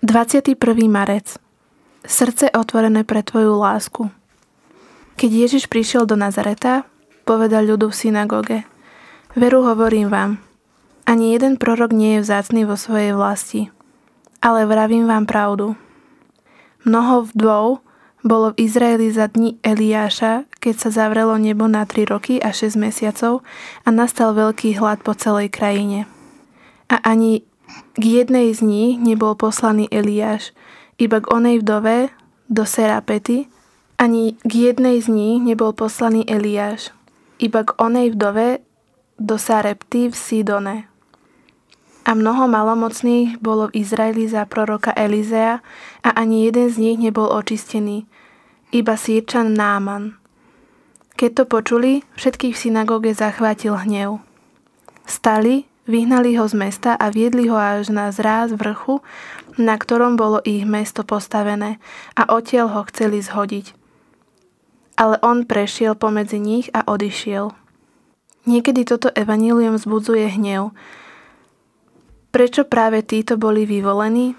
21. marec. Srdce otvorené pre Tvoju lásku. Keď Ježiš prišiel do Nazareta, povedal ľudu v synagóge. Veru hovorím vám, ani jeden prorok nie je vzácný vo svojej vlasti. Ale vravím vám pravdu. Mnoho vdvou bolo v Izraeli za dní Eliáša, keď sa zavrelo nebo na 3 roky a 6 mesiacov a nastal veľký hlad po celej krajine. A ani k jednej z nich nebol poslaný Eliáš, iba k onej vdove do Serapety, ani k jednej z nich nebol poslaný Eliáš, iba k onej vdove do Sarepty v Sidone. A mnoho malomocných bolo v Izraeli za proroka Elizea a ani jeden z nich nebol očistený, iba sírčan Náman. Keď to počuli, všetkých v synagóge zachvátil hnev. Stali Vyhnali ho z mesta a viedli ho až na zráz vrchu, na ktorom bolo ich mesto postavené a odtiaľ ho chceli zhodiť. Ale on prešiel pomedzi nich a odišiel. Niekedy toto evanílium vzbudzuje hnev. Prečo práve títo boli vyvolení?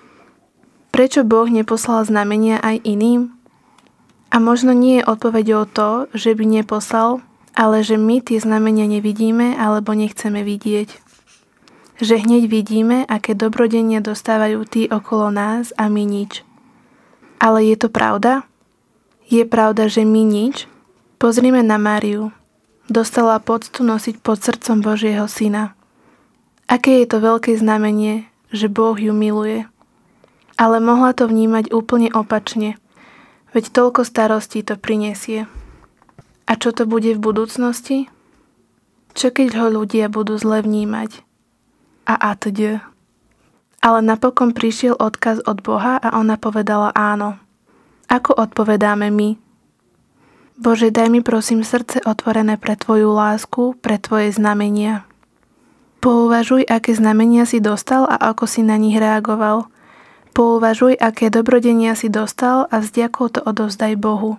Prečo Boh neposlal znamenia aj iným? A možno nie je odpovedou to, že by neposlal, ale že my tie znamenia nevidíme alebo nechceme vidieť že hneď vidíme, aké dobrodenia dostávajú tí okolo nás a my nič. Ale je to pravda? Je pravda, že my nič? Pozrime na Máriu. Dostala poctu nosiť pod srdcom Božieho syna. Aké je to veľké znamenie, že Boh ju miluje. Ale mohla to vnímať úplne opačne, veď toľko starostí to prinesie. A čo to bude v budúcnosti? Čo keď ho ľudia budú zle vnímať? A atď. Ale napokon prišiel odkaz od Boha a ona povedala áno. Ako odpovedáme my? Bože, daj mi prosím srdce otvorené pre Tvoju lásku, pre Tvoje znamenia. Pouvažuj, aké znamenia si dostal a ako si na nich reagoval. Pouvažuj, aké dobrodenia si dostal a vzďakou to odovzdaj Bohu.